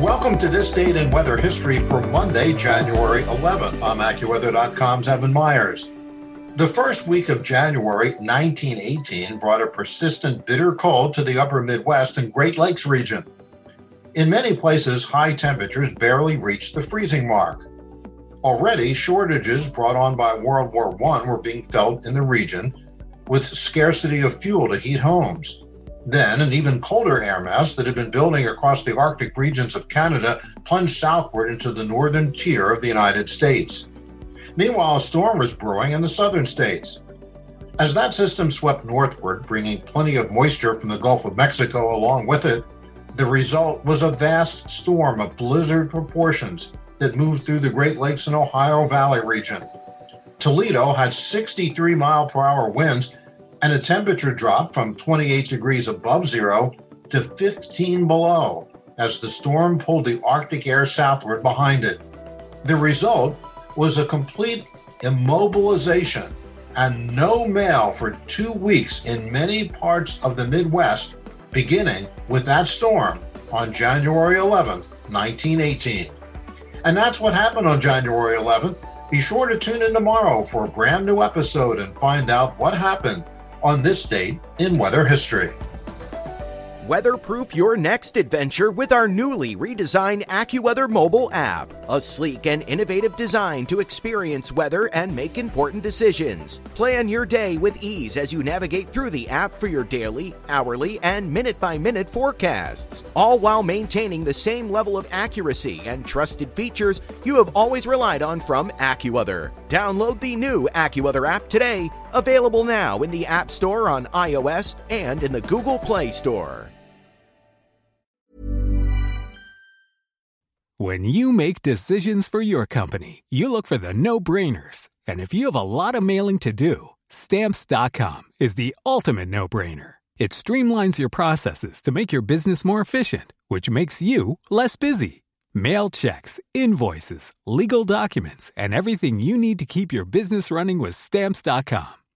Welcome to this date in weather history for Monday, January 11th. I'm AccuWeather.com's Evan Myers. The first week of January 1918 brought a persistent bitter cold to the upper Midwest and Great Lakes region. In many places, high temperatures barely reached the freezing mark. Already, shortages brought on by World War I were being felt in the region, with scarcity of fuel to heat homes. Then, an even colder air mass that had been building across the Arctic regions of Canada plunged southward into the northern tier of the United States. Meanwhile, a storm was brewing in the southern states. As that system swept northward, bringing plenty of moisture from the Gulf of Mexico along with it, the result was a vast storm of blizzard proportions that moved through the Great Lakes and Ohio Valley region. Toledo had 63 mile per hour winds and a temperature drop from 28 degrees above zero to 15 below as the storm pulled the Arctic air southward behind it. The result was a complete immobilization and no mail for two weeks in many parts of the Midwest, beginning with that storm on January 11th, 1918. And that's what happened on January 11th. Be sure to tune in tomorrow for a brand new episode and find out what happened on this date in weather history. Weatherproof your next adventure with our newly redesigned AccuWeather mobile app. A sleek and innovative design to experience weather and make important decisions. Plan your day with ease as you navigate through the app for your daily, hourly, and minute by minute forecasts, all while maintaining the same level of accuracy and trusted features you have always relied on from AccuWeather. Download the new AccuWeather app today, available now in the App Store on iOS and in the Google Play Store. When you make decisions for your company, you look for the no brainers. And if you have a lot of mailing to do, stamps.com is the ultimate no brainer. It streamlines your processes to make your business more efficient, which makes you less busy. Mail checks, invoices, legal documents, and everything you need to keep your business running with stamps.com.